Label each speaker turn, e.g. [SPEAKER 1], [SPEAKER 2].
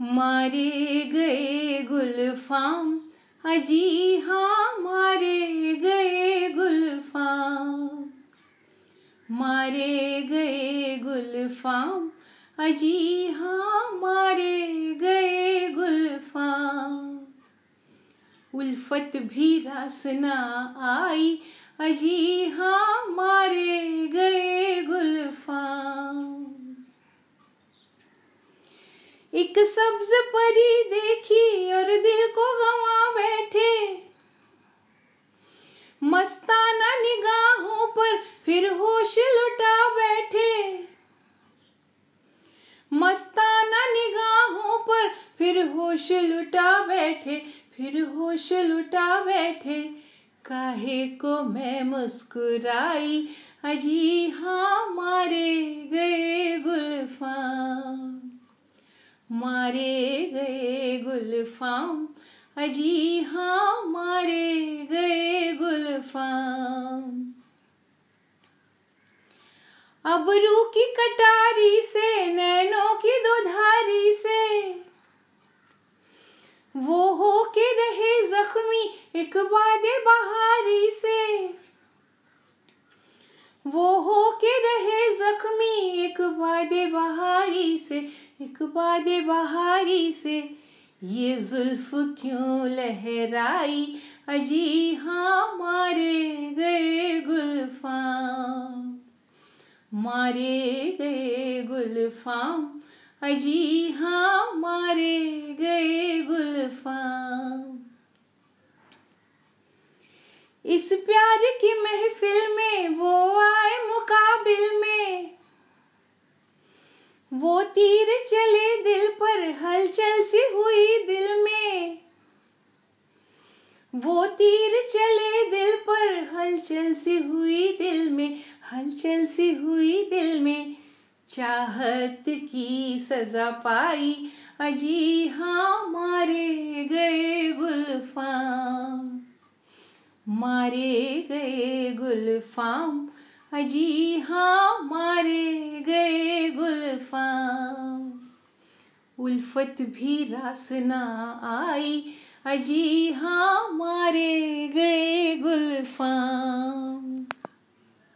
[SPEAKER 1] मारे गए गुलफाम, अजी हाँ मारे गए गुलफाम। मारे गए गुलफाम, अजी हाँ मारे गए गुलफाम। उल्फत भी रास ना आई, अजी हाँ मारे एक सब्ज परी देखी और दिल को गवा बैठे। मस्ताना निगाहों पर फिर होश लुटा बैठे। मस्ताना निगाहों पर फिर होश लुटा बैठे, फिर होश लुटा बैठे। काहे को मैं मुस्कुराई अजी हाँ मारे गए गुलफाम मारे गए गुलफाम। अजी हाँ मारे गए गुलफाम। अबरू की कटारी से, नैनों की दुधारी से। वो हो के रहे जख्मी एक बादे बहारी से। वो हो के रहे जख्मी एक बादे बहारी से, एक बादे बहारी से। ये जुल्फ क्यों लहराई? अजी हाँ मारे गए गुलफाम। मारे गए गुलफाम। अजी हाँ मारे गए गुलफाम। इस प्यार की महफिल में वो आए मुकाबिल में वो तीर चले दिल पर हलचल सी हुई दिल में। वो तीर चले दिल पर, हलचल सी हुई दिल में, हलचल सी हुई दिल में। चाहत की सजा पाई, अजी हाँ मारे गए गुलफाम। मारे गए गुलफाम, अजी हाँ मारे गए गुलफाम। उल्फत भी रास ना आई। अजी हाँ मारे